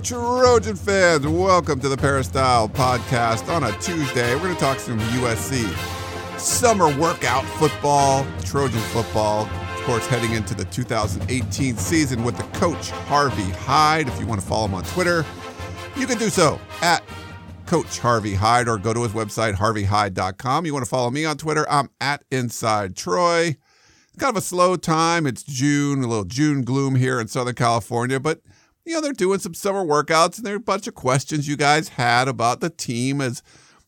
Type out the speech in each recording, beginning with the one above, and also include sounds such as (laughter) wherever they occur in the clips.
Trojan fans. Welcome to the Peristyle Podcast on a Tuesday. We're going to talk some USC summer workout football, Trojan football. Of course, heading into the 2018 season with the coach, Harvey Hyde. If you want to follow him on Twitter, you can do so at Coach Harvey Hyde or go to his website, harveyhyde.com. You want to follow me on Twitter? I'm at Inside Troy. It's kind of a slow time. It's June, a little June gloom here in Southern California, but you know, they're doing some summer workouts and there are a bunch of questions you guys had about the team as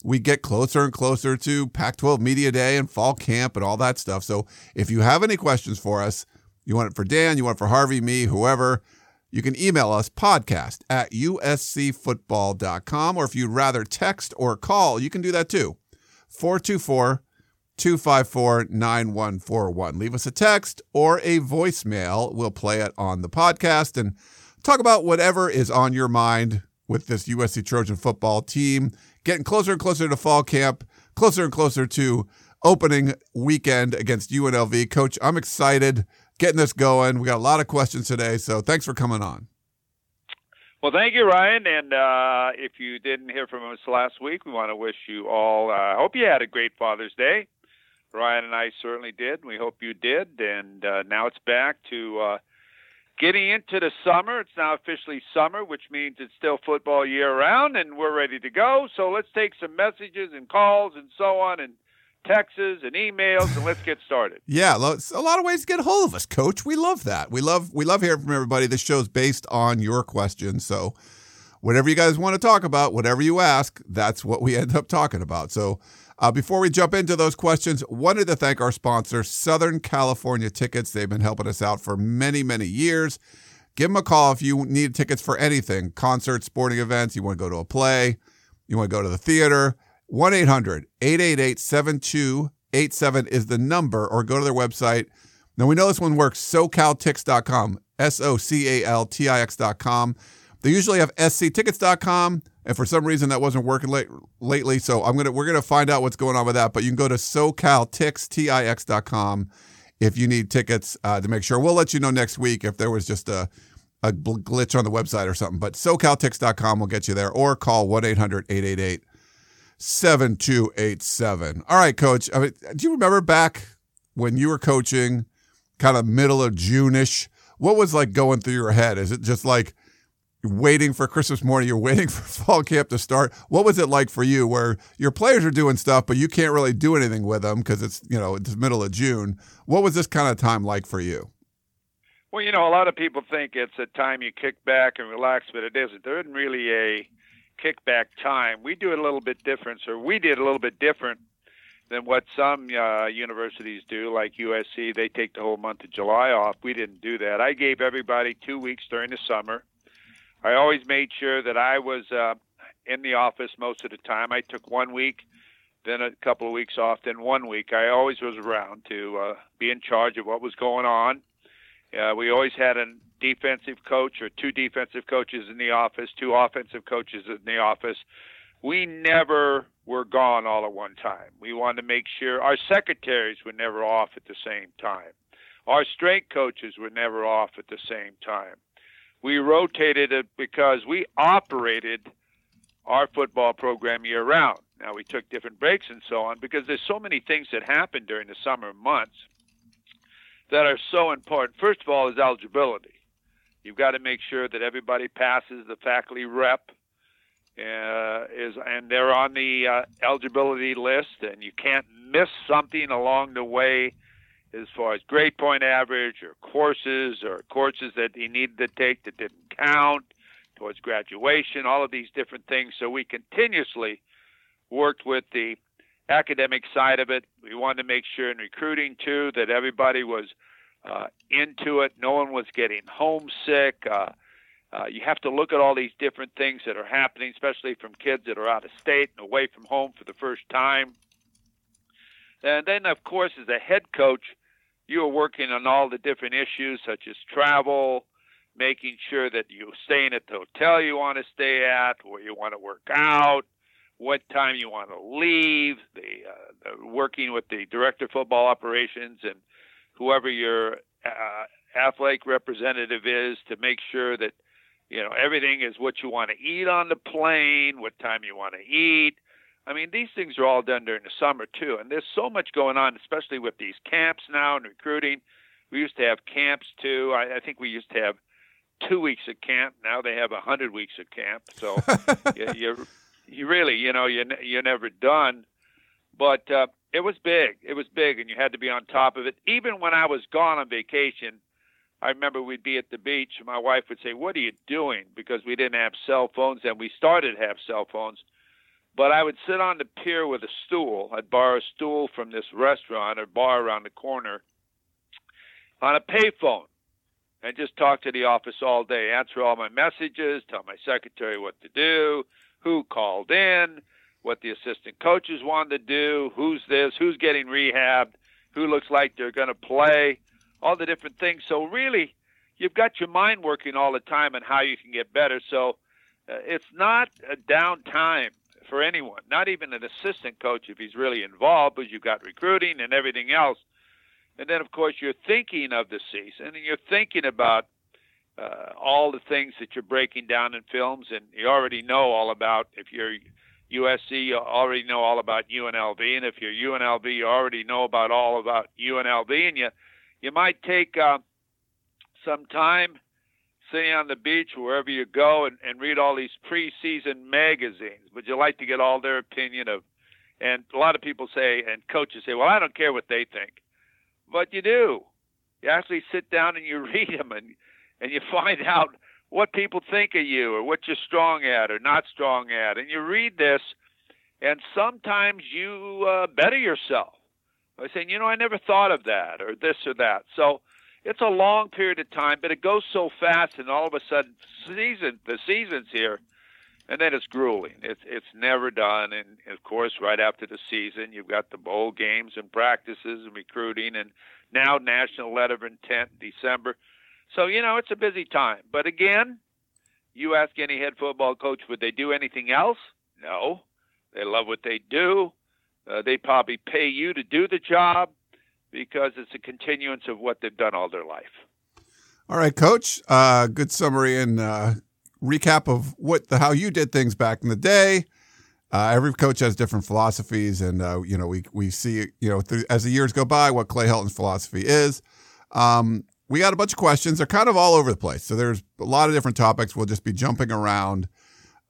we get closer and closer to Pac 12 Media Day and fall camp and all that stuff. So if you have any questions for us, you want it for Dan, you want it for Harvey, me, whoever, you can email us podcast at uscfootball.com. Or if you'd rather text or call, you can do that too. 424 254 9141. Leave us a text or a voicemail. We'll play it on the podcast. And talk about whatever is on your mind with this USC Trojan football team. Getting closer and closer to fall camp, closer and closer to opening weekend against UNLV. Coach, I'm excited getting this going. We got a lot of questions today, so thanks for coming on. Well, thank you, Ryan. And uh, if you didn't hear from us last week, we want to wish you all. I uh, hope you had a great Father's Day. Ryan and I certainly did. We hope you did. And uh, now it's back to uh, getting into the summer. It's now officially summer, which means it's still football year round, and we're ready to go. So let's take some messages and calls and so on, and texts and emails, and let's get started. yeah, a lot of ways to get a hold of us, Coach. We love that. We love we love hearing from everybody. This show's based on your questions, so whatever you guys want to talk about, whatever you ask, that's what we (laughs) end up talking about. So. Uh, before we jump into those questions, wanted to thank our sponsor, Southern California Tickets. They've been helping us out for many, many years. Give them a call if you need tickets for anything concerts, sporting events, you want to go to a play, you want to go to the theater. 1 800 888 7287 is the number, or go to their website. Now, we know this one works socaltix.com, S O C A L T I X.com. They usually have sctickets.com and for some reason that wasn't working late, lately. So I'm gonna we're gonna find out what's going on with that. But you can go to SoCalTix.com if you need tickets uh, to make sure. We'll let you know next week if there was just a a glitch on the website or something. But SoCalTix.com will get you there, or call one 888 7287 All right, Coach. I mean, do you remember back when you were coaching, kind of middle of June-ish? What was like going through your head? Is it just like waiting for Christmas morning, you're waiting (laughs) for fall camp to start. What was it like for you where your players are doing stuff, but you can't really do anything with them because it's, you know, it's middle of June. What was this kind of time like for you? Well, you know, a lot of people think it's a time you kick back and relax, but it isn't. There isn't really a kickback time. We do it a little bit different, or we did a little bit different than what some uh, universities do, like USC. They take the whole month of July off. We didn't do that. I gave everybody two weeks during the summer I always made sure that I was uh, in the office most of the time. I took one week, then a couple of weeks off, then one week. I always was around to uh, be in charge of what was going on. Uh, we always had a defensive coach or two defensive coaches in the office, two offensive coaches in the office. We never were gone all at one time. We wanted to make sure our secretaries were never off at the same time. Our strength coaches were never off at the same time we rotated it because we operated our football program year round. Now we took different breaks and so on because there's so many things that happen during the summer months that are so important. First of all is eligibility. You've got to make sure that everybody passes the faculty rep uh, is and they're on the uh, eligibility list and you can't miss something along the way as far as grade point average or courses or courses that he needed to take that didn't count towards graduation, all of these different things. So we continuously worked with the academic side of it. We wanted to make sure in recruiting too that everybody was uh, into it. No one was getting homesick. Uh, Uh, you have to look at all these different things that are happening, especially from kids that are out of state and away from home for the first time. And then, of course, as a head coach, you are working on all the different issues such as travel, making sure that you're staying at the hotel you want to stay at, where you want to work out, what time you want to leave, the, uh, the working with the director of football operations and whoever your uh, athletic representative is to make sure that you know everything is what you want to eat on the plane, what time you want to eat. I mean, these things are all done during the summer too, and there's so much going on, especially with these camps now and recruiting. We used to have camps too. I, I think we used to have two weeks of camp. Now they have a hundred weeks of camp. So (laughs) you, you you really, you know, you you're never done. But uh, it was big. It was big, and you had to be on top of it. Even when I was gone on vacation, I remember we'd be at the beach, and my wife would say, "What are you doing?" Because we didn't have cell phones, and we started to have cell phones. But I would sit on the pier with a stool. I'd borrow a stool from this restaurant or bar around the corner on a payphone and just talk to the office all day, answer all my messages, tell my secretary what to do, who called in, what the assistant coaches wanted to do, who's this, who's getting rehabbed, who looks like they're going to play, all the different things. So really, you've got your mind working all the time on how you can get better. So uh, it's not a downtime for anyone, not even an assistant coach if he's really involved, because you've got recruiting and everything else. And then, of course, you're thinking of the season and you're thinking about uh, all the things that you're breaking down in films, and you already know all about. If you're USC, you already know all about UNLV, and if you're UNLV, you already know about all about UNLV, and you you might take uh, some time sitting on the beach wherever you go and, and read all these preseason magazines. Would you like to get all their opinion of? And a lot of people say, and coaches say, "Well, I don't care what they think," but you do. You actually sit down and you (laughs) read them, and and you find (laughs) out what people think of you or what you're strong at or not strong at. And you read this, and sometimes you uh, better yourself by saying, you know, I never thought of that or this or that. So it's a long period of time, but it goes so fast, and all of a sudden, season the season's here, and then it's grueling. It's it's never done, and of course, right after the season, you've got the bowl games and practices and recruiting, and now national letter of intent in December. So, you know, it's a busy time. But again, you ask any head football coach, would they do anything else? No. They love what they do. Uh, they probably pay you to do the job because it's a continuance of what they've done all their life. All right, Coach. Uh, good summary and uh, recap of what the how you did things back in the day. Uh, every coach has different philosophies, and uh, you know we we see you know th- as the years go by what Clay Helton's philosophy is. Um, we got a bunch of questions. They're kind of all over the place. So there's a lot of different topics. We'll just be jumping around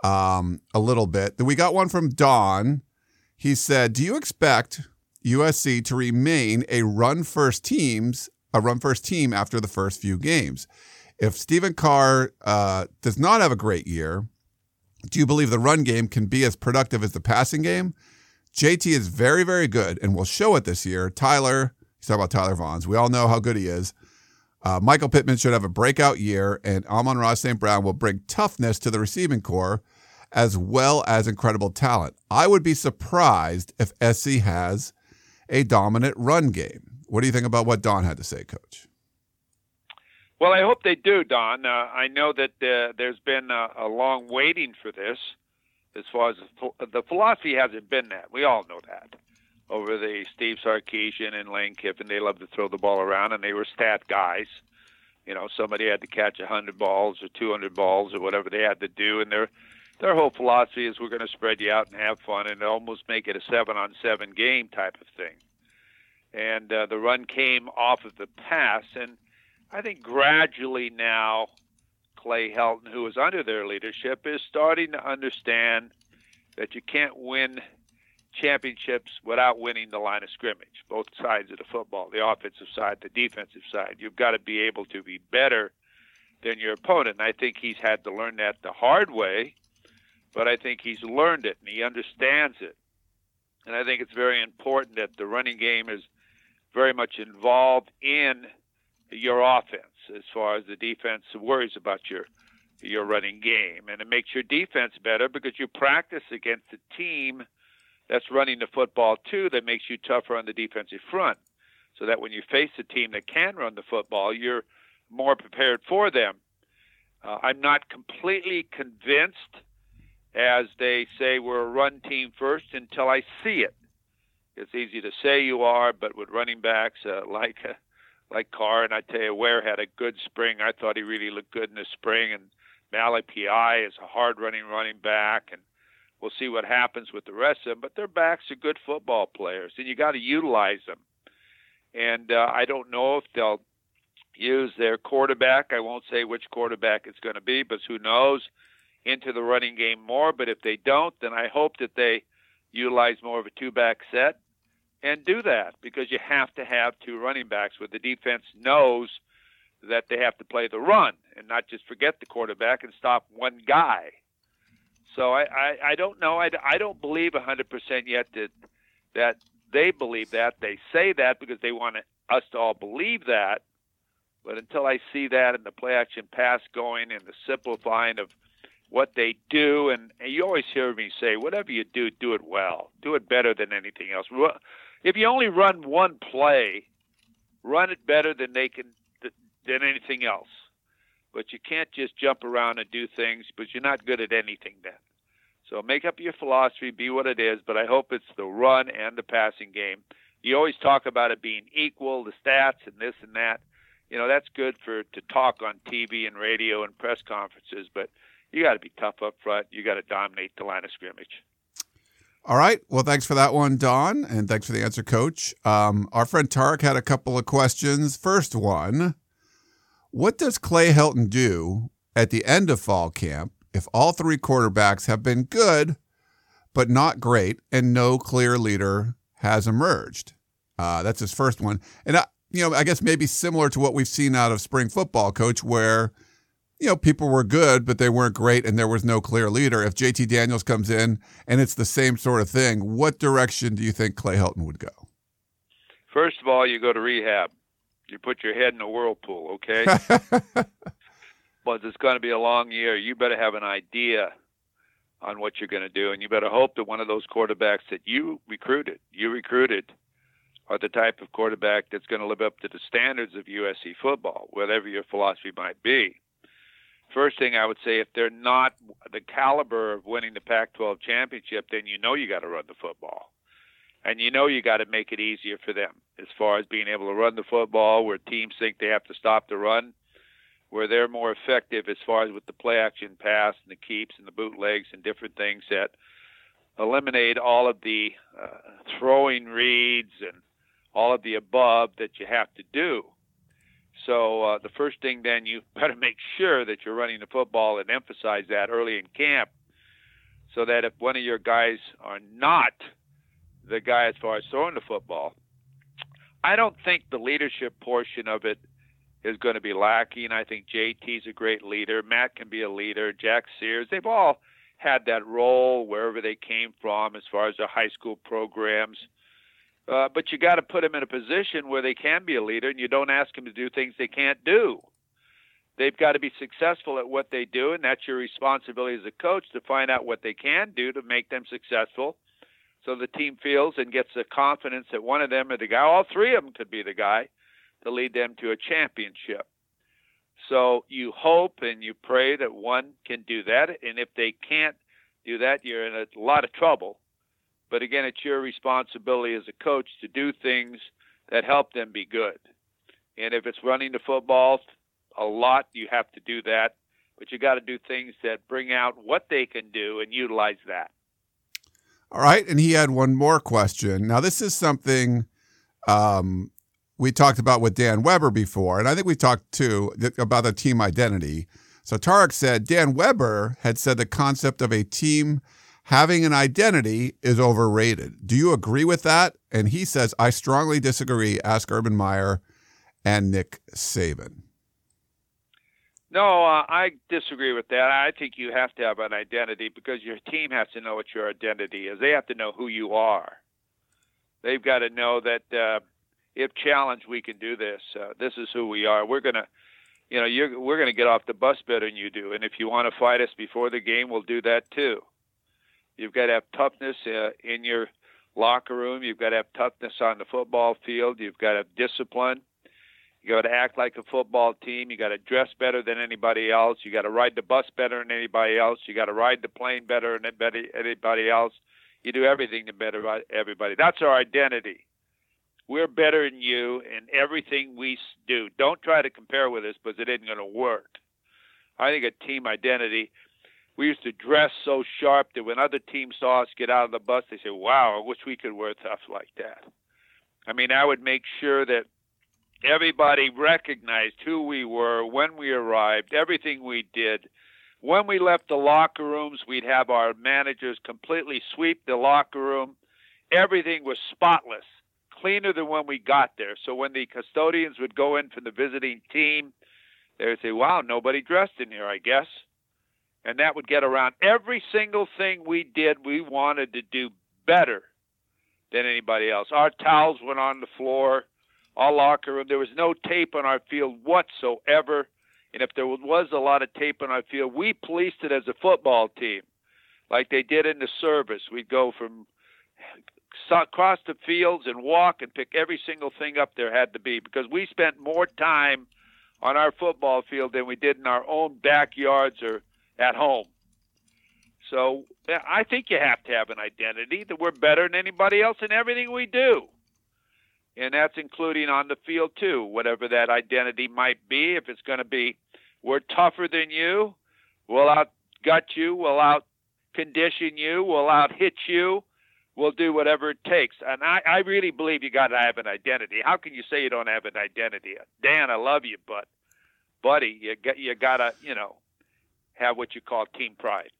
um, a little bit. We got one from Don. He said, "Do you expect USC to remain a run first teams a run first team after the first few games? If Stephen Carr uh, does not have a great year, do you believe the run game can be as productive as the passing game? JT is very, very good and will show it this year. Tyler, he's talking about Tyler Vaughns. We all know how good he is. Uh, Michael Pittman should have a breakout year, and Amon-Ra St. Brown will bring toughness to the receiving corps as well as incredible talent. I would be surprised if SC has a dominant run game. What do you think about what Don had to say, Coach? Well, I hope they do, Don. Uh, I know that uh, there's been a, a, long waiting for this. As far as the, philosophy hasn't been that, we all know that over the Steve Sarkisian and Lane Kiffin. They love to throw the ball around, and they were stat guys. You know, somebody had to catch a hundred balls or two hundred balls or whatever they had to do, and their their whole philosophy is we're going to spread you out and have fun and almost make it a seven on seven game type of thing. And uh, the run came off of the pass, and I think gradually now, Clay Helton, who is under their leadership, is starting to understand that you can't win championships without winning the line of scrimmage, both sides of the football, the offensive side, the defensive side. You've got to be able to be better than your opponent. And I think he's had to learn that the hard way, but I think he's learned it and he understands it. And I think it's very important that the running game is very much involved in your offense as far as the defense worries about your your running game, and it makes your defense better because you practice against a team that's running the football too. That makes you tougher on the defensive front, so that when you face a team that can run the football, you're more prepared for them. Uh, I'm not completely convinced, as they say, we're a run team first until I see it. It's easy to say you are, but with running backs uh, (laughs) like uh, like Carr, and I tell you, Ware had a good spring. I thought he really looked good in the spring, and Malepeai is a hard running running back, and we'll see what happens with the rest of them. But their backs are good football players, and you got to utilize them. And uh, I don't know if they'll use their quarterback. I won't say which quarterback it's going to be, but who knows into the running game more. But if they don't, then I hope that they utilize more of a two back set and do that because you have to have two running backs where the defense knows that they have to play the run and not just forget the quarterback and stop one guy. So I, I, I don't know. I, I don't believe 100% yet that that they believe that. They say that because they want us to all believe that. But until I see that in the play action pass going and the simplifying of what they do, and, you always hear me say, whatever you do, do it well. Do it better than anything else. If you only run one play, run it better than they can than anything else. But you can't just jump around and do things, but you're not good at anything then. So make up your philosophy, be what it is, but I hope it's the run and the passing game. You always talk about it being equal, the stats and this and that you know that's good for to talk on TV and radio and press conferences, but you got to be tough up front. You got to dominate the line of scrimmage. All right. Well, thanks for that one, Don, and thanks for the answer, Coach. Um, our friend Tarek had a couple of questions. First one: What does Clay Helton do at the end of fall camp if all three quarterbacks have been good but not great, and no clear leader has emerged? Uh, that's his first one. And I, you know, I guess maybe similar to what we've seen out of spring football, coach, where, you know, people were good, but they weren't great and there was no clear leader. If JT Daniels comes in and it's the same sort of thing, what direction do you think Clay Helton would go? First of all, you go to rehab. You put your head in a whirlpool, okay? (laughs) but it's going to be a long year. You better have an idea on what you're going to do, and you better hope that one of those quarterbacks that you recruited, you recruited, are the type of quarterback that's going to live up to the standards of USC football, whatever your philosophy might be. First thing I would say, if they're not the caliber of winning the Pac 12 championship, then you know you got to run the football. And you know you got to make it easier for them as far as being able to run the football where teams think they have to stop the run, where they're more effective as far as with the play action pass and the keeps and the bootlegs and different things that eliminate all of the uh, throwing reads and all of the above that you have to do. So uh, the first thing then you (laughs) better make sure that you're running the football and emphasize that early in camp, so that if one of your guys are not the guy as far as throwing the football, I don't think the leadership portion of it is going to be lacking. I think JT's a great leader. Matt can be a leader. Jack Sears, they've all had that role wherever they came from as far as their high school programs. Uh, but you got to put them in a position where they can be a leader, and you don't ask them to do things they can't do. They've got to be successful at what they do, and that's your responsibility as a coach to find out what they can do to make them successful. So the team feels and gets the confidence that one of them or the guy, all three of them could be the guy to lead them to a championship. So you hope and you pray that one can do that, and if they can't do that, you're in a lot of trouble but again, it's your responsibility as a coach to do things that help them be good. And if it's running the football a lot, you have to do that. But you got to do things that bring out what they can do and utilize that. All right. And he had one more question. Now, this is something um, we talked about with Dan Weber before, and I think we talked too about the team identity. So Tarek said Dan Weber had said the concept of a team having an identity is overrated. Do you agree with that? And he says, I strongly disagree. Ask Urban Meyer and Nick Saban. No, uh, I disagree with that. I think you have to have an identity because your team has to know what your identity is. They have to know who you are. They've got to know that uh, if challenged, we can do this. Uh, this is who we are. We're to you know, we're to get off the bus better than you do. And if you want to fight us before the game, we'll do that too. You've got to have toughness uh, in your locker room. You've got to have toughness on the football field. You've got to have discipline. You got to act like a football team. You got to dress better than anybody else. You got to ride the bus better than anybody else. You got to ride the plane better than anybody else. You do everything to better everybody. That's our identity. We're better than you in everything we do. Don't try to compare with us because it isn't going to work. I think a team identity. We used to dress so sharp that when other teams saw us get out of the bus, they say, "Wow, I wish we could wear stuff like that." I mean, I would make sure that everybody recognized who we were when we arrived, everything we did. When we left the locker rooms, we'd have our managers completely sweep the locker room. Everything was spotless, cleaner than when we got there. So when the custodians would go in from the visiting team, they would say, Wow, nobody dressed in here, I guess. And that would get around every single thing we did, we wanted to do better than anybody else. Our towels went on the floor our locker room. There was no tape on our field whatsoever. And if there was a lot of tape on our field, we policed it as a football team, like they did in the service. We'd go from across the fields and walk and pick every single thing up there had to be because we spent more time on our football field than we did in our own backyards or at home. So I think you have to have an identity that we're better than anybody else in everything we do and that's including on the field too, whatever that identity might be. If it's going to be, we're tougher than you, we'll outgut you, we'll out condition you, we'll out hit you, we'll do whatever it takes. And I, I really believe you got to have an identity. How can you say you don't have an identity? Dan, I love you, but buddy, you got you got to you know have what you call team pride.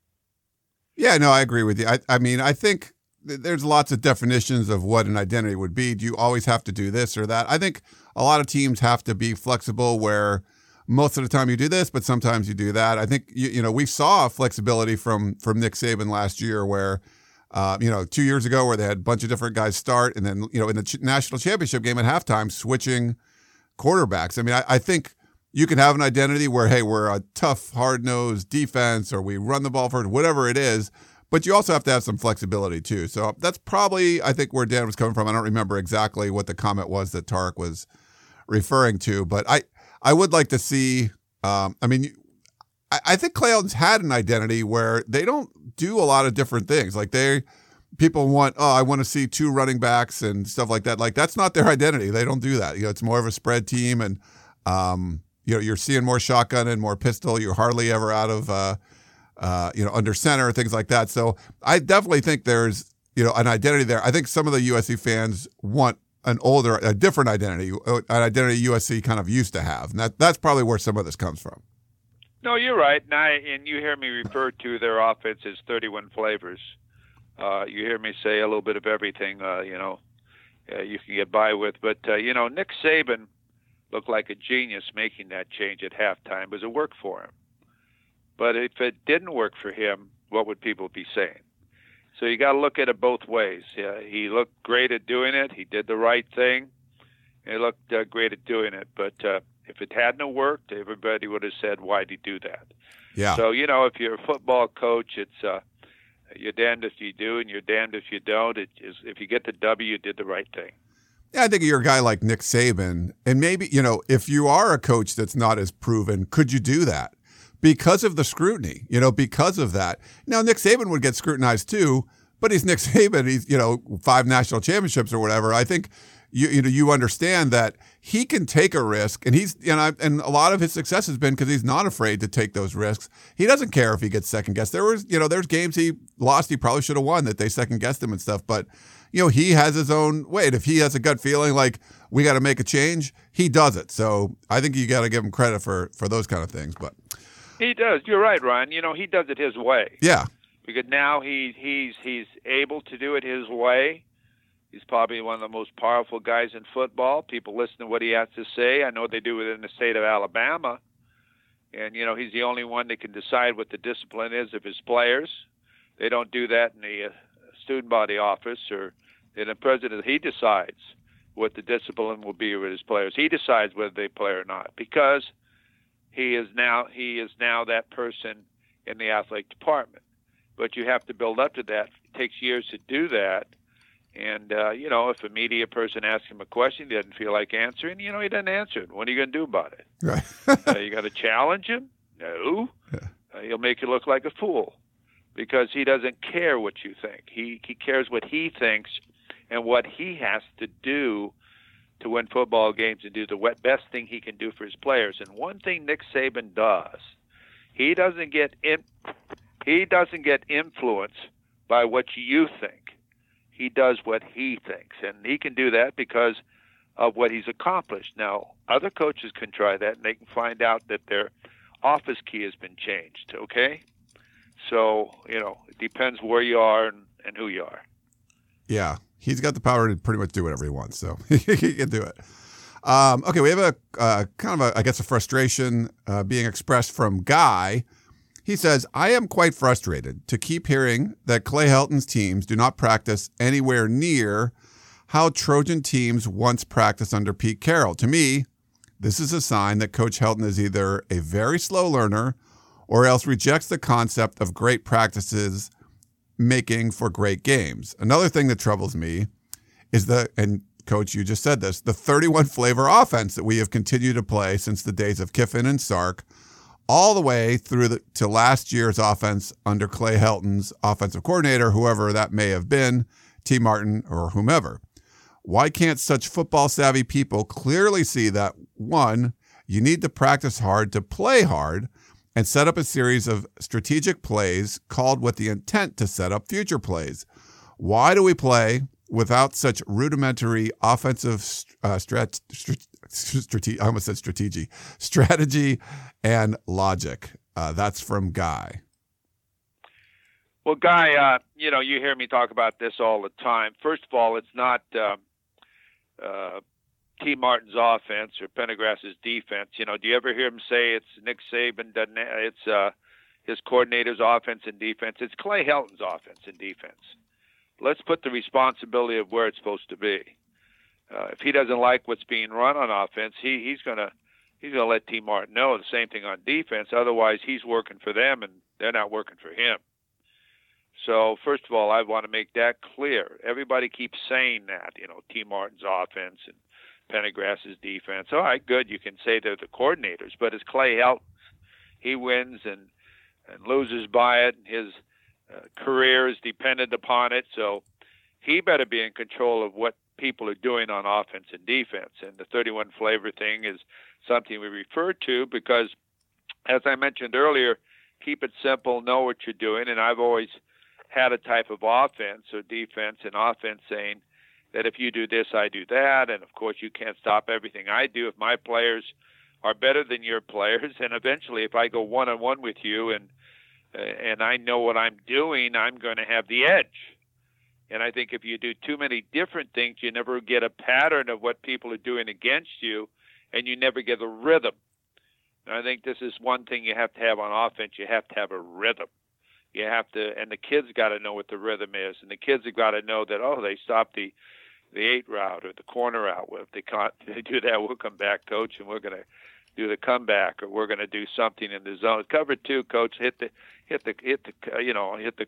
Yeah, no, I agree with you. I, I mean, I think there's lots of definitions of what an identity would be. Do you always have to do this or that? I think a lot of teams have to be flexible where most of the time you do this, but sometimes you do that. I think you, you know we saw flexibility from from Nick Saban last year, where uh, you know two years ago where they had a bunch of different guys start, and then you know in the ch- national championship game at halftime switching quarterbacks. I mean, I, I think you can have an identity where hey we're a tough, hard nosed defense, or we run the ball first, whatever it is but you also have to have some flexibility too. So that's probably, I think, where Dan was coming from. I don't remember exactly what the comment was that Tarek was referring to, but I, I would like to see. Um, I mean, I, I think Helton's had an identity where they don't do a lot of different things. Like they, people want, oh, I want to see two running backs and stuff like that. Like that's not their identity. They don't do that. You know, it's more of a spread team, and um, you know, you're seeing more shotgun and more pistol. You're hardly ever out of. Uh, uh, you know, under center, things like that. So I definitely think there's, you know, an identity there. I think some of the USC fans want an older, a different identity, uh, an identity USC kind of used to have. And that, that's probably where some of this comes from. No, you're right. And, I, and you hear me refer to their offense as 31 flavors. Uh, you hear me say a little bit of everything, uh, you know, uh, you can get by with. But, uh, you know, Nick Saban looked like a genius making that change at halftime because it worked for him. But if it didn't work for him, what would people be saying? So you got to look at it both ways. Yeah, he looked great at doing it. He did the right thing. He looked uh, great at doing it. But uh, if it hadn't worked, everybody would have said, "Why'd he do that?" Yeah. So you know, if you're a football coach, it's uh, you're damned if you do, and you're damned if you don't. It is if you get the W, you did the right thing. I think you're a guy like Nick Saban, and maybe you know if you are a coach that's not as proven, could you do that? because of the scrutiny, you know, because of that. Now, Nick Saban would get scrutinized too, but he's (laughs) Nick Saban. He's, you know, five national championships or whatever. I think you, you know, you understand that he can take a risk and he's, you know, and a lot of his success has been because he's not afraid to take those risks. He doesn't care if he gets second guessed. There was, you know, there's games he lost, he probably should have won that they second guessed him and stuff, but you know, he has his own way. If he has a gut feeling like we got to make a change, he does it. So I think you got to give him credit for, for those kind of things, but he does. You're right, Ryan. You know, he does it his way. Yeah. Because now he he's he's able to do it his way. He's probably one of the most powerful guys in football. People listen to what he has to say. I know they do it in the state of Alabama. And you know, he's the only one that can decide what the discipline is of his players. They don't do that in the uh, student body office or in the president. He decides what the discipline will be with his players. He decides whether they play or not because he is now he is now that person in the athletic department. But you have to build up to that. It takes years to do that. And uh, you know, if a media person asks him a question, he doesn't feel like answering. You know, he doesn't answer it. What are you going to do about it? Right. (laughs) uh, you got to challenge him? No. Uh, he'll make you look like a fool because he doesn't care what you think. He he cares what he thinks and what he has to do to win football games and do the best thing he can do for his players. And one thing Nick Saban does, he doesn't get in, he doesn't get influenced by what you think. He does what he thinks, and he can do that because of what he's accomplished. Now, other coaches can try that, and they can find out that their office key has been changed. Okay, so you know it depends where you are and, and who you are. Yeah, he's got the power to pretty much do whatever he wants, so (laughs) he can do it. Um, okay, we have a uh, kind of a, I guess, a frustration uh, being expressed from Guy. He says, I am quite frustrated to keep hearing that Clay Helton's teams do not practice anywhere near how Trojan teams once practiced under Pete Carroll. To me, this is a sign that Coach Helton is either a very slow learner or else rejects the concept of great practices making for great games. Another thing that troubles me is the, and coach, you just said this, the 31 flavor offense that we have continued to play since the days of Kiffin and Sark all the way through the, to last year's offense under Clay Helton's offensive coordinator, whoever that may have been, Tee Martin or whomever. Why can't such football savvy people clearly see that one, you need to practice hard to play hard and set up a series of strategic plays called with the intent to set up future plays? Why do we play without such rudimentary offensive uh, strat, strat, I almost said strategy, strategy and logic. Uh, that's from Guy. Well, Guy, uh, you know, you hear me talk about this all the time. First of all, it's not uh, Martin's offense or Pendergast's defense. You know, do you ever hear him say it's Nick Saban? Doesn't it's uh, his coordinator's offense and defense? It's Clay Helton's offense and defense. Let's put the responsibility of where it's supposed to be. Uh, if he doesn't like what's being run on offense, he he's gonna he's gonna let Tee Martin know. The same thing on defense. Otherwise, he's working for them and they're not working for him. So first of all, I want to make that clear. Everybody keeps saying that, you know, Tee Martin's offense and Pendergast's defense. All right, good. You can say they're the coordinators, but as Clay Helton, he wins and and loses by it. His uh, career is dependent upon it, so he better be in control of what people are doing on offense and defense. And the 31 flavor thing is something we refer to because, as I mentioned earlier, keep it simple, know what you're doing. And I've always had a type of offense or defense and offense saying that if you do this, I do that. And of course, you can't stop everything I do. If my players are better than your (laughs) players, and eventually, if I go one on one with you and uh, and I know what I'm doing, I'm going to have the edge. And I think if you do too many different things, you never get a pattern of what people are doing against you, and you never get a rhythm. And I think this is one thing you have to have on offense. You have to have a rhythm. You have to, and the kids got to know what the rhythm is, and the kids have got to know that oh, they stopped the the eight route or the corner. Well, if they can't (laughs) they do that, we'll come back, coach, and we're going to do the comeback, or we're going to do something in the zone. Cover two, coach, hit the hit the hit the uh, you know hit the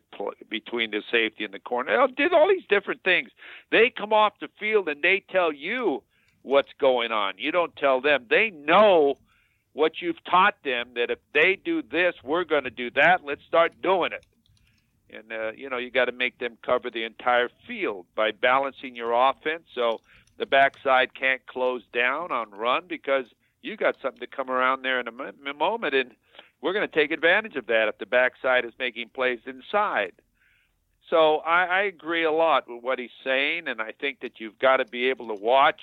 between the safety and the corner. They did all these different things. They come off the field and they tell you what's going on. You don't tell them. They know what you've taught them that if they do this, we're going to do that. Let's start doing it. And uh, you know you got to make them cover the entire field by balancing your offense so the backside can't close down on run because you got something to come around there in a moment and we're going to take advantage of that if the backside is making plays inside. So I, I agree a lot with what he's saying, and I think that you've got to be able to watch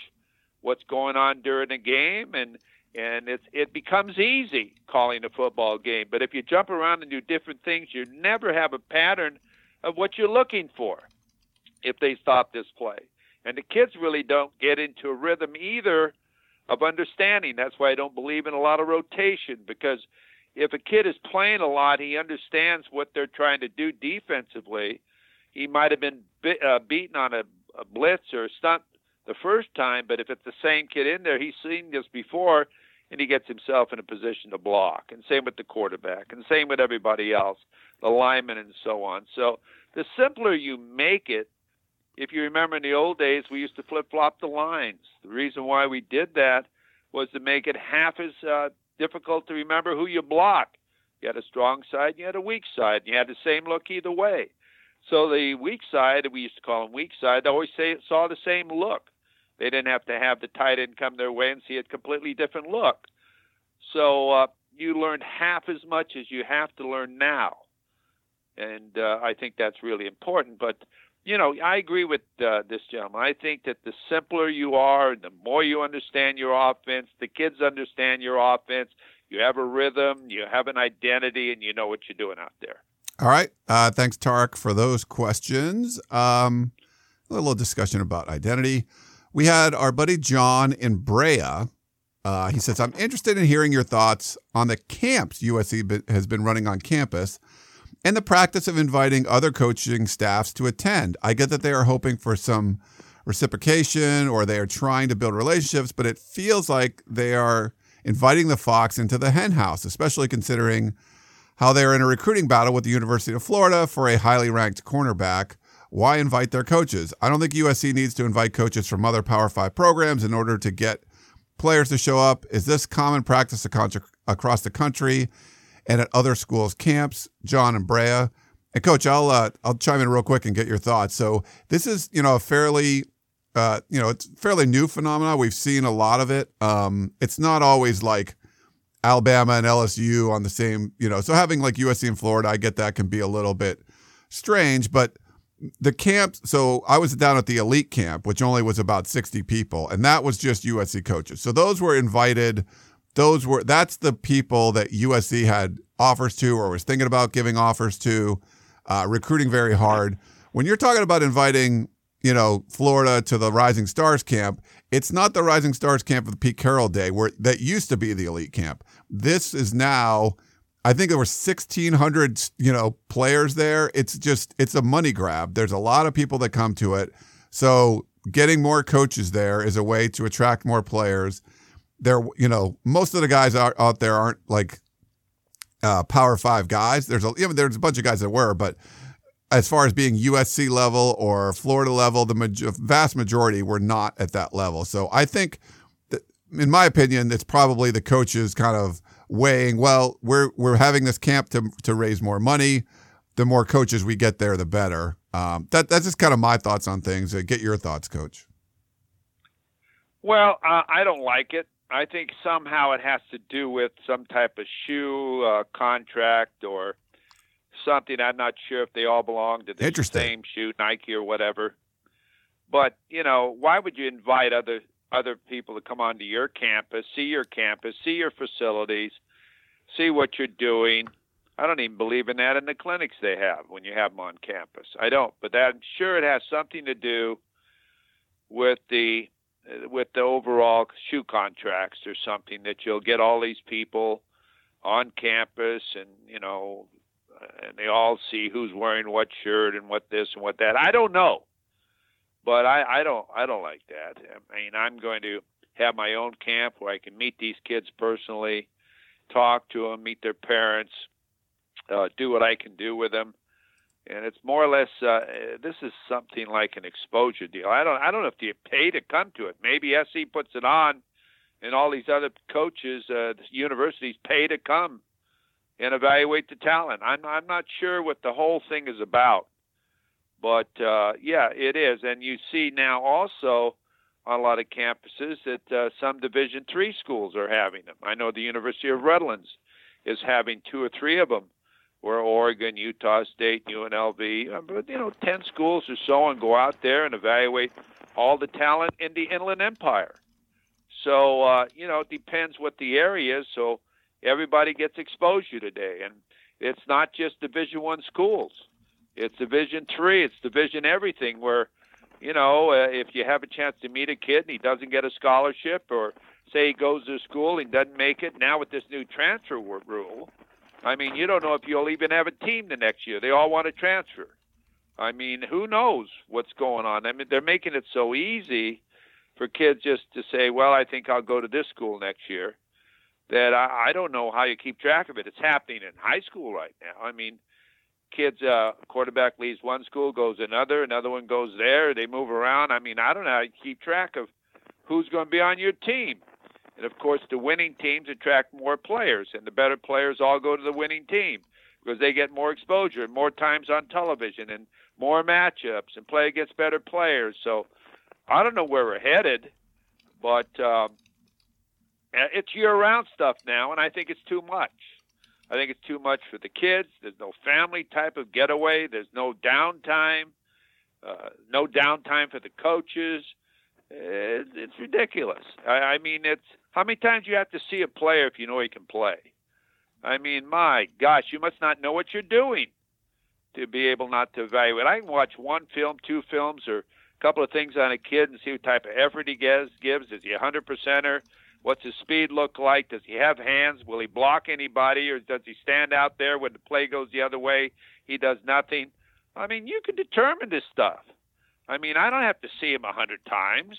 what's going on during a game, and and it's it becomes easy calling a football game. But if you jump around and do different things, you never have a pattern of what you're looking for. If they stop this play, and the kids really don't get into a rhythm either of understanding. That's why I don't believe in a lot of rotation because if a kid is playing a lot, he understands what they're trying to do defensively. He might have been be, uh, beaten on a, a blitz or a stunt the first time, but if it's the same kid in there, he's seen this before, and he gets himself in a position to block. And same with the quarterback, and same with everybody else, the linemen, and so on. So the simpler you make it, if you remember in the old days, we used to flip flop the lines. The reason why we did that was to make it half as uh, difficult to remember who you block. You had a strong side, you had a weak side, and you had the same look either way. So the weak side, we used to call them weak side, they always say, saw the same look. They didn't have to have the tight end come their way and see a completely different look. So uh, you learned half as much as you have to learn now, and uh, I think that's really important. But you know, I agree with uh, this gentleman. I think that the simpler you are, the more you understand your offense, the kids understand your offense. You have a rhythm, you have an identity, and you know what you're doing out there. All right. Uh, thanks, Tarek, for those questions. Um, a little discussion about identity. We had our buddy John in Brea. Uh, he says, I'm interested in hearing your thoughts on the camps USC has been running on campus and the practice of inviting other coaching staffs to attend. I get that they are hoping for some reciprocation or they are trying to build relationships, but it feels like they are inviting the Fox into the henhouse, especially considering how they are in a recruiting battle with the University of Florida for a highly ranked cornerback. Why invite their coaches? I don't think USC needs to invite coaches from other Power Five programs in order to get players to show up. Is this common practice across the country? and at other schools' camps, John and Brea. And coach, I'll uh, I'll chime in real quick and get your thoughts. So this is you know a fairly uh, you know it's fairly new phenomenon. We've seen a lot of it. Um, it's not always like Alabama and LSU on the same you know. So having like USC and Florida, I get that can be a little bit strange, but the camp. So I was down at the elite camp, which only was about sixty people, and that was just USC coaches. So those were invited those were that's the people that USC had offers to or was thinking about giving offers to, uh, recruiting very hard. When you're talking about inviting, you know, Florida to the Rising Stars camp, it's not the Rising Stars camp of the Pete Carroll day where that used to be the elite camp. This is now. I think there were 1,600, you know, players there. It's just, it's a money grab. There's a lot of people that come to it. So getting more coaches there is a way to attract more players they're you know most of the guys out, out there aren't like uh, power five guys. There's a even there's a bunch of guys that were, but as far as being USC level or Florida level, the ma- vast majority were not at that level. So I think, that, in my opinion, it's probably the coaches kind of weighing. Well, we're we're having this camp to to raise more money. The more coaches we get there, the better. Um, that that's just kind of my thoughts on things. Uh, get your thoughts, Coach. Well, uh, I don't like it. I think somehow it has to do with some type of shoe uh, contract or something. I'm not sure if they all belong to the same shoe, Nike or whatever. But you know, why would you invite other other people to come onto your campus, see your campus, see your facilities, see what you're doing? I don't even believe in that in the clinics they have when you have them on campus. I don't, but I'm sure it has something to do with the with the overall shoe contracts or something that you'll get all these people on campus and you know and they all see who's wearing what shirt and what this and what that i don't know but i i don't i don't like that i mean i'm going to have my own camp where i can meet these kids personally talk to them meet their parents uh, do what i can do with them and it's more or less uh, this is something like an exposure deal. I don't I don't know if you pay to come to it. Maybe SC puts it on, and all these other coaches, uh, universities pay to come and evaluate the talent. I'm I'm not sure what the whole thing is about, but uh, yeah, it is. And you see now also on a lot of campuses that uh, some Division three schools are having them. I know the University of Redlands is having two or three of them where Oregon, Utah State, UNLV, uh, but you know, ten schools or so, and go out there and evaluate all the talent in the Inland Empire. So uh, you know, it depends what the area is. So everybody gets exposure today, and it's not just Division One schools. It's Division Three. It's Division everything. Where you know, uh, if you have a chance to meet a kid and he doesn't get a scholarship, or say he goes to school and doesn't make it, now with this new transfer rule, I mean, you don't know if you'll even have a team the next year. They all want to transfer. I mean, who knows what's going on? I mean, they're making it so easy for kids just to say, "Well, I think I'll go to this school next year." that I, I don't know how you keep track of it. It's happening in high school right now. I mean, kids, uh, quarterback leaves one school, goes another, another one goes there. They move around. I mean, I don't know how you keep track of who's going to be on your team. And of course, the winning teams attract more players, and the better players all go to the winning team because they get more exposure and more times on television and more matchups and play against better players. So I don't know where we're headed, but um, it's year-round stuff now, and I think it's too much. I think it's too much for the kids. There's no family type of getaway. There's no downtime. Uh, no downtime for the coaches. It's, it's ridiculous. I, I mean, it's how many times you have to see a player if you know he can play. I mean, my gosh, you must not know what you're doing to be able not to evaluate. I can watch one film, two films, or a couple of things on a kid and see what type of effort he gives. Gives is he a hundred percenter? What's his speed look like? Does he have hands? Will he block anybody, or does he stand out there when the play goes the other way? He does nothing. I mean, you can determine this stuff. I mean, I don't have to see him a hundred times.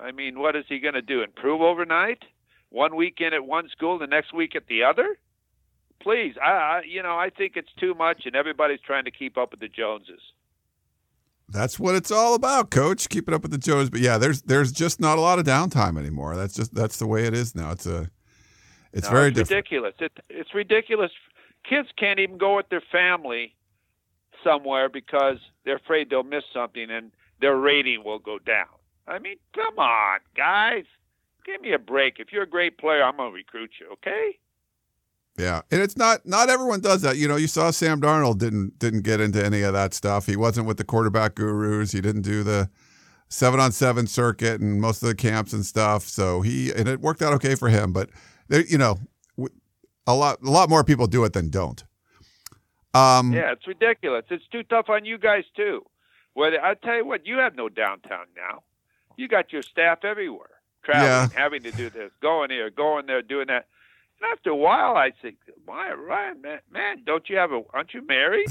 I mean, what is he going to do? Improve overnight? One weekend at one school, the next week at the other? Please, I, I you know, I think it's too much, and everybody's trying to keep up with the Joneses. That's what it's all about, Coach. Keeping up with the Jones. But yeah, there's there's just not a lot of downtime anymore. That's just that's the way it is now. It's a it's no, very it's ridiculous. It, it's ridiculous. Kids can't even go with their family somewhere because they're afraid they'll miss something and their rating will go down. I mean, come on, guys. Give me a break. If you're a great player, I'm going to recruit you, okay? Yeah, and it's not not everyone does that. You know, you saw Sam Darnold didn't didn't get into any of that stuff. He wasn't with the quarterback gurus. He didn't do the seven on seven circuit and most of the camps and stuff. So he and it worked out okay for him. But there, you know, a lot a lot more people do it than don't. Um, yeah, it's ridiculous. It's too tough on you guys too. Whether I tell you what, you have no downtown now. You got your staff everywhere, traveling, yeah. having to do this, going here, going there, doing that after a while, I think, why, Ryan, man, man, don't you have a? Aren't you married?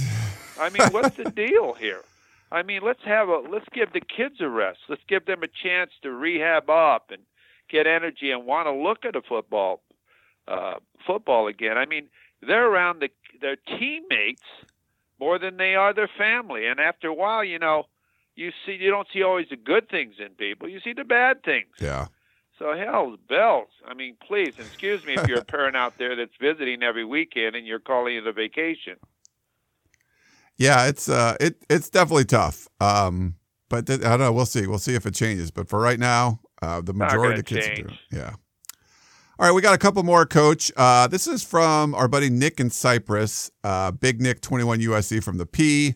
I mean, what's the (laughs) deal here? I mean, let's have a let's give the kids a rest. Let's give them a chance to rehab up and get energy and want to look at a football uh, football again. I mean, they're around the, their teammates more than they are their family, and after a while, you know, you see you don't see always the good things in people. You see the bad things. Yeah. So hell's bells. I mean, please, excuse me if you're a parent out there that's visiting every weekend and you're calling it a vacation. Yeah, it's uh, it it's definitely tough. Um, but th- I don't know. We'll see. We'll see if it changes. But for right now, uh, the majority of the kids change. Yeah. All right, we got a couple more, Coach. Uh, this is from our buddy Nick in Cyprus, uh, Big Nick, 21 USC from the P.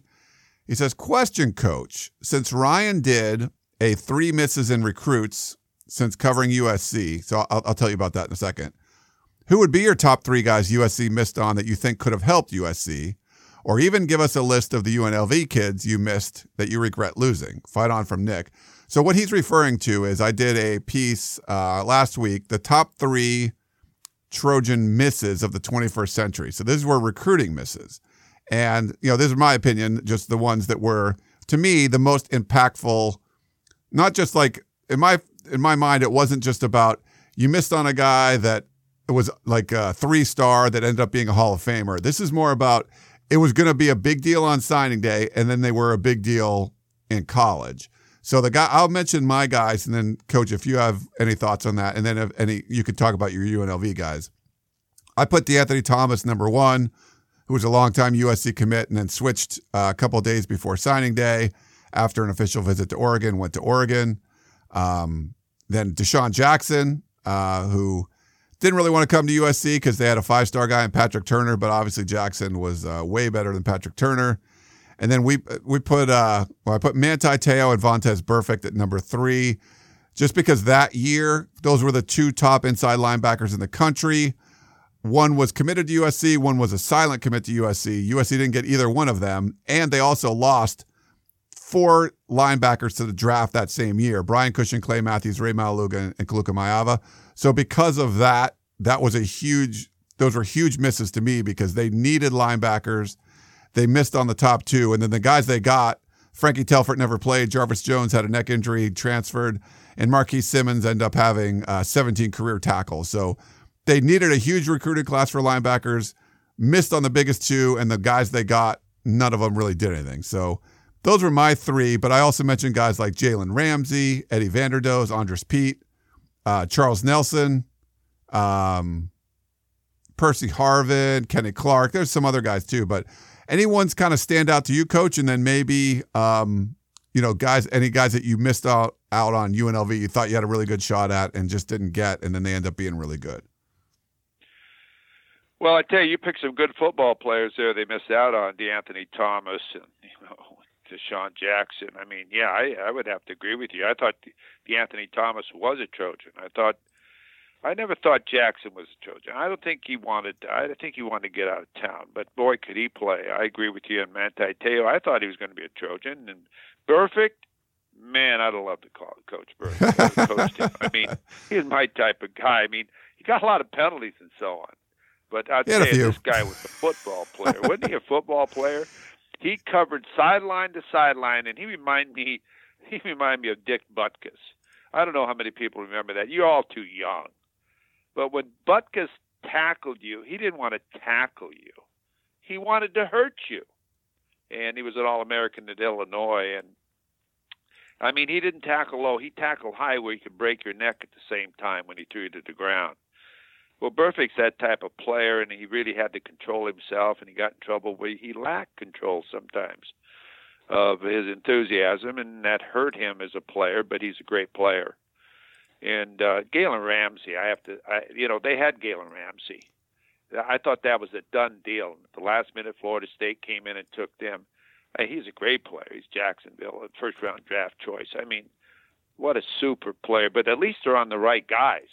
He says, "Question, Coach. Since Ryan did a three misses in recruits since covering USC. So I'll, I'll, tell you about that in a second. Who would be your top three guys USC missed on that you think could have helped USC? Or even give us a list of the UNLV kids you missed that you regret losing. Fight on from Nick. So, what he's referring to is I did a piece uh, last week, the top three Trojan misses of the 21st century. So, these were recruiting misses. And, you know, this is my opinion, just the ones that were, to me, the most impactful, not just like, in my in my mind, it wasn't just about you missed on a guy that was like a three star that ended up being a Hall of Famer. This is more about it was going to be a big deal on signing day, and then they were a big deal in college. So the guy, I'll mention my guys, and then coach, if you have any thoughts on that, and then if any, you could talk about your UNLV guys. I put DeAnthony Thomas number one, who was a longtime USC commit, and then switched uh, a couple days before signing day after an official visit to Oregon. Went to Oregon. Um, then DeSean Jackson, uh, who didn't really want to come to USC because they had a five star guy in Patrick Turner, but obviously Jackson was uh, way better than Patrick Turner. And then we we put uh, well, I put Manti Te'o and Vontaze Burfict at number three, just because that year those were the two top inside linebackers in the country. One was committed to USC, one was a silent commit to USC. USC didn't get either one of them, and they also lost four linebackers to the draft that same year Brian Cushing, Clay Matthews, Ray Maualuga, and Kaluka Maiava. So, because of that, that was a huge, those were huge misses to me because they needed linebackers. They missed on the top two. And then the guys they got, Frankie Telfort never played. Jarvis Jones had a neck injury, transferred. And Marquis Simmons ended up having uh, 17 career tackles. So, they needed a huge recruiting class for linebackers, missed on the biggest two, and the guys they got, none of them really did anything. So those were my three. But I also mentioned guys like Jalen Ramsey, Eddie Vanderdoes, Andrus Peat, uh, Charles Nelson, um, Percy Harvin, Kenny Clark. There's some other guys too, but anyone's kind of stand out to you, coach, and then maybe um, you know, guys, any guys that you missed out out on UNLV, you thought you had a really good shot at and just didn't get, and then they end up being really good. Well, I tell you, you picked some good football players there. They missed out on DeAnthony Thomas and you know DeSean Jackson. I mean, yeah, I, I would have to agree with you. I thought DeAnthony Thomas was a Trojan. I thought I never thought Jackson was a Trojan. I don't think he wanted. I think he wanted to get out of town. But boy, could he play! I agree with you on Manti Te'o. I thought he was going to be a Trojan, and Burfict, man, I'd love to call Coach coached him. I mean, (laughs) he's my type of guy. I mean, he got a lot of penalties and so on. But I'd say this guy was a football player. Wasn't he a football player? (laughs) He covered sideline to sideline, and he reminded me. (laughs) He reminded me of Dick Butkus. I don't know how many people remember that. You're all too young. But when Butkus tackled you, he didn't want to tackle you. He wanted to hurt you and he was an All-American at Illinois. And I mean, he didn't tackle low; he tackled high, where you could break your neck at the same time when he threw you to the ground. Well, Burfict's that type of player, and he really had to control himself, and he got in trouble where he lacked control sometimes of his enthusiasm, and that hurt him as a player. But he's a great player. And uh, Jalen Ramsey, I have to, I, you know, they had Jalen Ramsey I thought that was a done deal. The last minute, Florida State came in and took them. Hey, he's a great player. He's Jacksonville, first round draft choice. I mean, what a super player. But at least they're on the right guys.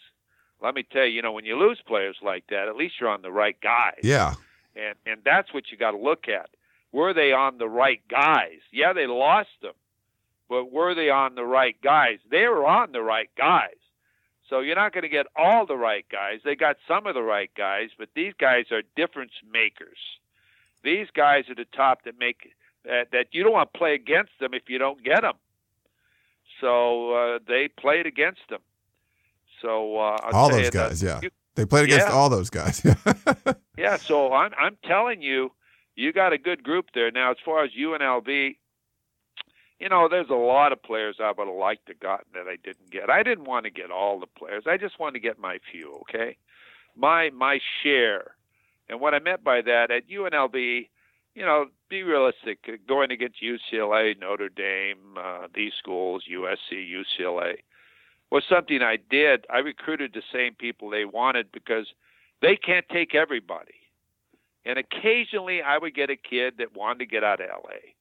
Let me tell you, you know, when you lose players like that, at least you're on the right guys. Yeah. And and that's what you got to look at. Were they on the right guys? Yeah, they lost them, but were they on the right guys? They were on the right guys. So you're not going to get all the right guys. They got some of the right guys, but these guys are difference makers. These guys are the top that make that, that you don't want to play against them if you don't get them. So uh, they played against them. So uh, all those guys, yeah, you, they played against yeah. all those guys. (laughs) yeah, so I'm I'm telling you, you got a good group there. Now, as far as UNLV, you know, there's a lot of players I would have liked to gotten that I didn't get. I didn't want to get all the players. I just wanted to get my few, okay? My my share. And what I meant by that at UNLV, you know, be realistic. Going against UCLA, Notre Dame, uh, these schools, USC, UCLA, was something I did. I recruited the same people they wanted because they can't take everybody. And occasionally I would get a kid that wanted to get out of LA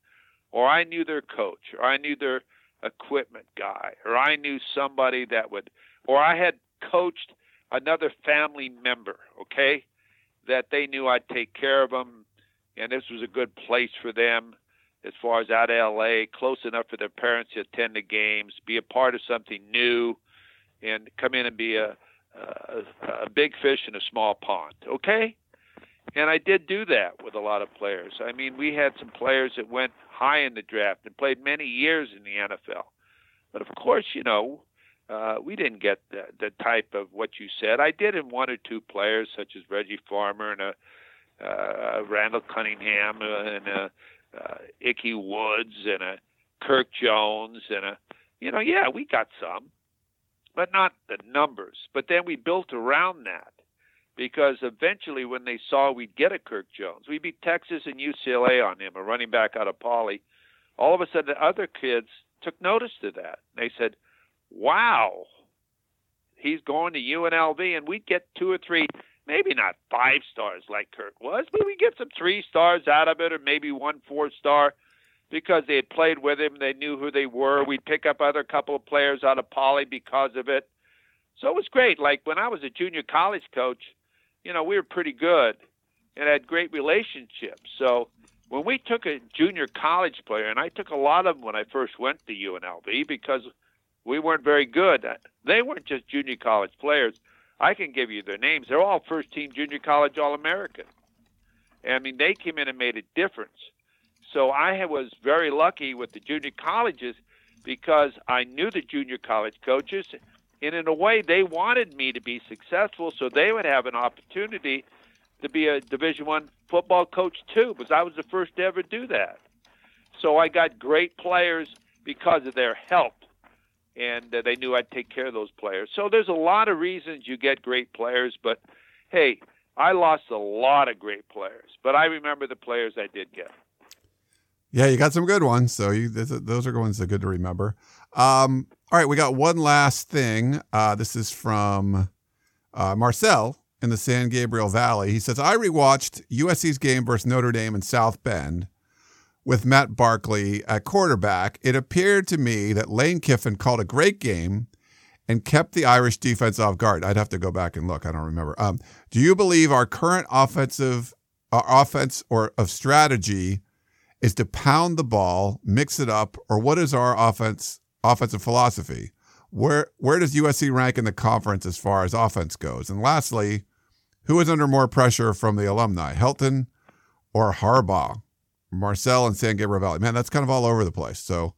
or I knew their coach, or I knew their equipment guy, or I knew somebody that would, or I had coached another family member, okay, that they knew I'd take care of them, and this was a good place for them as far as out of LA, close enough for their parents to attend the games, be a part of something new, and come in and be a, a, a big fish in a small pond, okay? And I did do that with a lot of players. I mean, we had some players that went high in the draft and played many years in the NFL. But of course, you know, uh, we didn't get the, the type of what you said. I did in one or two players, such as Reggie Farmer and a uh, Randall Cunningham uh, and a uh, Ickey Woods and a Kirk Jones and a, you know, yeah, we got some, but not the numbers. But then we built around that because eventually when they saw we'd get a Kirk Jones, we beat Texas and UCLA on him, a running back out of Poly. All of a sudden, the other kids took notice to that. They said, "Wow, he's going to UNLV," and we'd get two or three, maybe not five stars like Kirk was, but we get some three stars out of it, or maybe one four star. Because they had played with him, they knew who they were. We'd pick up other couple of players out of Poly because of it. So it was great. Like when I was a junior college coach, you know, we were pretty good and had great relationships. So when we took a junior college player, and I took a lot of them when I first went to UNLV because we weren't very good. They weren't just junior college players. I can give you their names. They're all first team junior college All American. I mean, they came in and made a difference. So I was very lucky with the junior colleges because I knew the junior college coaches And in a way, they wanted me to be successful so they would have an opportunity to be a Division One football coach too, because I was the first to ever do that. So I got great players because of their help, and uh, they knew I'd take care of those players. So there's a lot of reasons you get great players, but hey, I lost a lot of great players, but I remember the players I did get. Yeah, you got some good ones. So you, those are the ones that are good to remember. Um, all right, we got one last thing. Uh, this is from uh, Marcel in the San Gabriel Valley. He says, I rewatched USC's game versus Notre Dame in South Bend with Matt Barkley at quarterback. It appeared to me that Lane Kiffin called a great game and kept the Irish defense off guard. I'd have to go back and look. I don't remember. Um, do you believe our current offensive uh, offense or of strategy is to pound the ball, mix it up, or what is our offense offensive philosophy? Where where does USC rank in the conference as far as offense goes? And lastly, who is under more pressure from the alumni, Helton or Harbaugh? Marcel and San Gabriel Valley. Man, that's kind of all over the place. So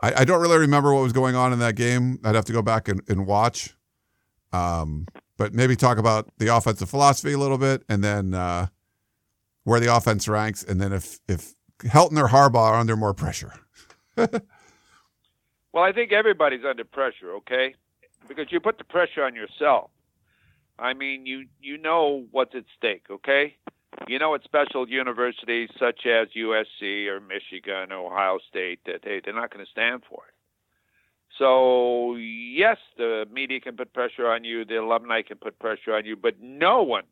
I, I, don't really remember what was going on in that game. I'd have to go back and, and watch. Um, but maybe talk about the offensive philosophy a little bit and then uh, where the offense ranks. And then if, if Helton or Harbaugh are under more pressure. (laughs) well, I think everybody's under pressure, okay? Because you put the pressure on yourself. I mean, you you know what's at stake, okay? You know at special universities such as USC or Michigan or Ohio State that hey, they're not going to stand for it. So yes, the media can put pressure on you, the alumni can put pressure on you, but no one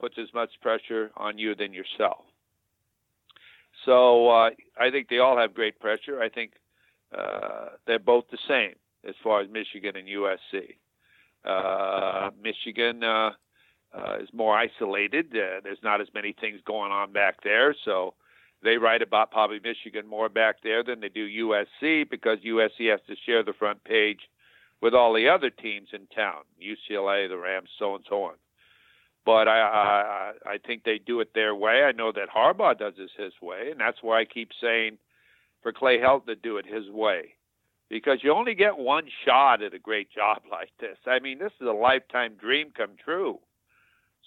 puts as much pressure on you than yourself. So uh, I think they all have great pressure. I think uh, they're both the same as far as Michigan and USC. Uh, Michigan uh, is more isolated. Uh, there's not as many things going on back there, so they write about probably Michigan more back there than they do USC because USC has to share the front page with all the other teams in town, UCLA, the Rams, so on and so on. But I, I I think they do it their way. I know that Harbaugh does it his way, and that's why I keep saying for Clay Helton to do it his way because you only get one shot at a great job (laughs) like this. I mean, this is a lifetime dream come true.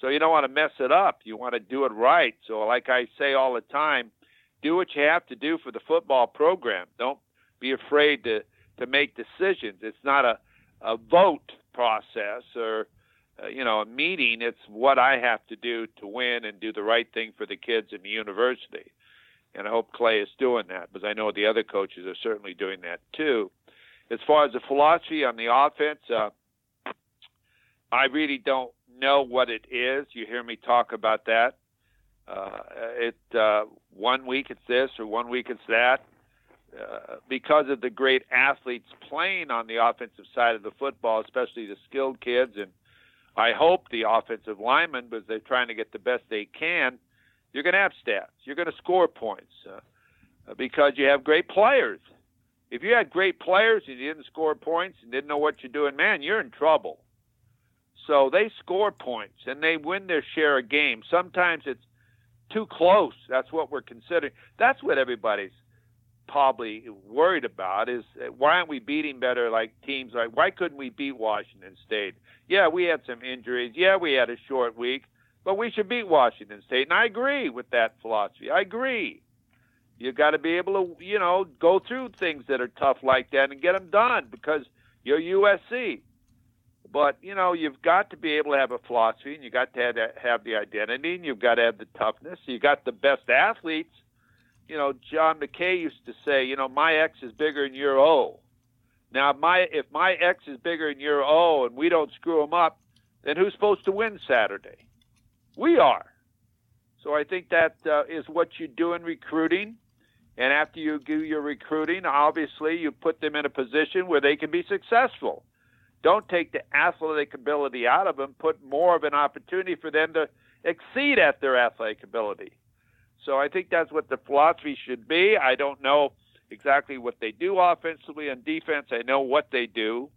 So you don't want to mess it up. You want to do it right. So, like I say all the time, do what you have to do for the football program. Don't be afraid to to make decisions. It's not a a vote process or uh, you know a meeting. It's what I have to do to win and do the right thing for the kids in the university and I hope Clay is doing that because I know the other coaches are certainly doing that too. As far as the philosophy on the offense, uh, I really don't know what it is. You hear me talk about that. Uh, it uh, one week it's this or one week it's that. Uh, because of the great athletes playing on the offensive side of the football, especially the skilled kids, and I hope the offensive linemen, because they're trying to get the best they can you're going to have stats. You're going to score points uh, because you have great players. If you had great players and you didn't score points and didn't know what you're doing, man, you're in trouble. So they score points and they win their share of games. Sometimes it's too close. That's what we're considering. That's what everybody's probably worried about is uh, why aren't we beating better like teams like why couldn't we beat Washington State? Yeah, we had some injuries. Yeah, we had a short week. But we should beat Washington State, and I agree with that philosophy. I agree. You got to be able to, you know, go through things that are tough like that and get them done because you're USC. But you know, you've got to be able to have a philosophy, and you got to have, have the identity, and you've got to have the toughness. You got the best athletes. You know, John McKay used to say, you know, my X is bigger than your O. Now, my if my X is bigger than your O, and we don't screw them up, then who's supposed to win Saturday? We are. So I think that uh, is what you do in recruiting. And after you do your recruiting, obviously you put them in a position where they can be successful. Don't take the athletic ability out of them, put more of an opportunity for them to exceed at their athletic ability. So I think that's what the philosophy should be. I don't know exactly what they do offensively and defense. I know what they do.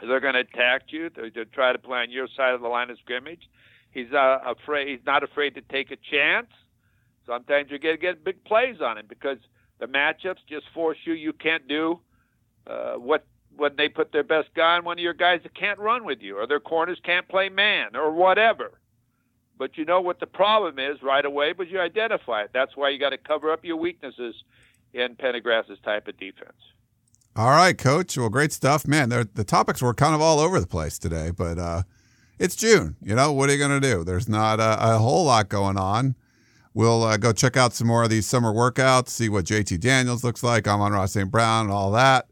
They're going to attack you. They're going to try to play on your side of the line of scrimmage. He's uh, afraid. He's not afraid to take a chance. Sometimes you get get big plays on him because the matchups just force you. You can't do uh, what when they put their best guy on one of your guys that can't run with you, or their corners can't play man, or whatever. But you know what the problem is right away, but you identify it. That's why you got to cover up your weaknesses in Pendergast's type of defense. All right, Coach. Well, great stuff, man. The topics were kind of all over the place today, but uh, it's June. You know, what are you going to do? There's not a, a, whole lot going on. We'll uh, go check out some more of these summer workouts, see what JT Daniels looks like, Amon-Ra St. Brown, and all that.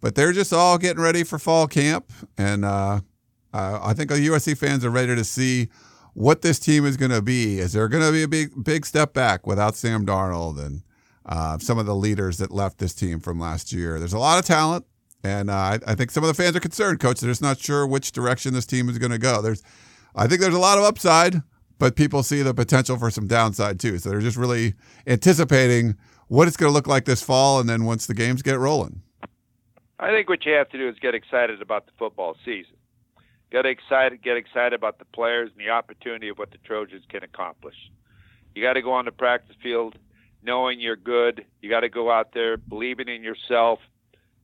But they're just all getting ready for fall camp, and uh, I think the USC fans are ready to see what this team is going to be. Is there going to be a big big step back without Sam Darnold and uh, some of the leaders that left this team from last year? There's a lot of talent, and uh, I, I, think some of the fans are concerned, Coach. They're just not sure which direction this team is going to go. There's, I think there's a lot of upside, but people see the potential for some downside too. So they're just really anticipating what it's going to look like this fall, and then once the games get rolling. I think what you have to do is get excited about the football season. Get excited, get excited about the players and the opportunity of what the Trojans can accomplish. You got to go on the practice field knowing you're good. You got to go out there believing in yourself,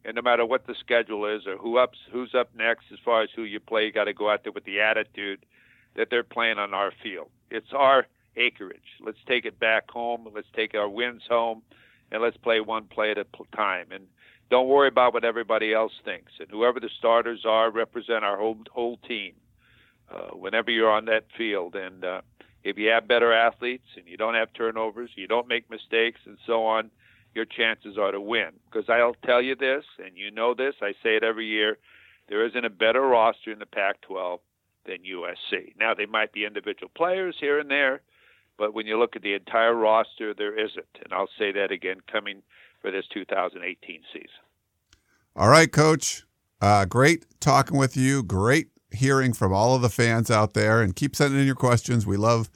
and no matter what the schedule is or who up who's up next as far as who you play, you got to go out there with the attitude that they're playing on our field. It's our acreage. Let's take it back home. Let's take our wins home, and let's play one play at a time. And don't worry about what everybody else thinks. And whoever the starters are, represent our whole whole team. Uh, whenever you're on that field, and uh, if you have better athletes and you don't have turnovers, you don't make mistakes, and so on, your chances are to win. Because I'll tell you this, and you know this, I say it every year: there isn't a better roster in the Pac-12 than USC. Now they might be individual players here and there, but when you look at the entire roster, there isn't. And I'll say that again coming for this 2018 season. All right, Coach. Uh, great talking with you. Great hearing from all of the fans out there. And keep sending in your questions. We love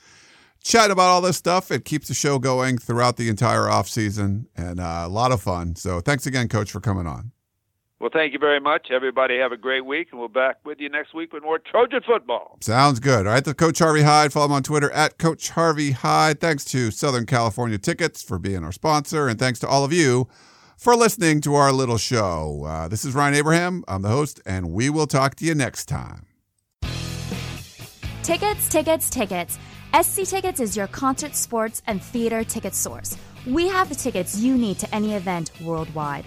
chatting about all this stuff. It keeps the show going throughout the entire off season and uh, a lot of fun. So thanks again, Coach, for coming on. Well, thank you very much. Everybody have a great week, and we'll be back with you next week with more Trojan football. Sounds good. All right, the Coach Harvey Hyde. Follow him on Twitter at Coach Harvey Hyde. Thanks to Southern California Tickets for being our sponsor, and thanks to all of you for listening to our little show. Uh, this is Ryan Abraham. I'm the host, and we will talk to you next time. Tickets, tickets, tickets. SC Tickets is your concert, sports, and theater ticket source. We have the tickets you need to any event worldwide.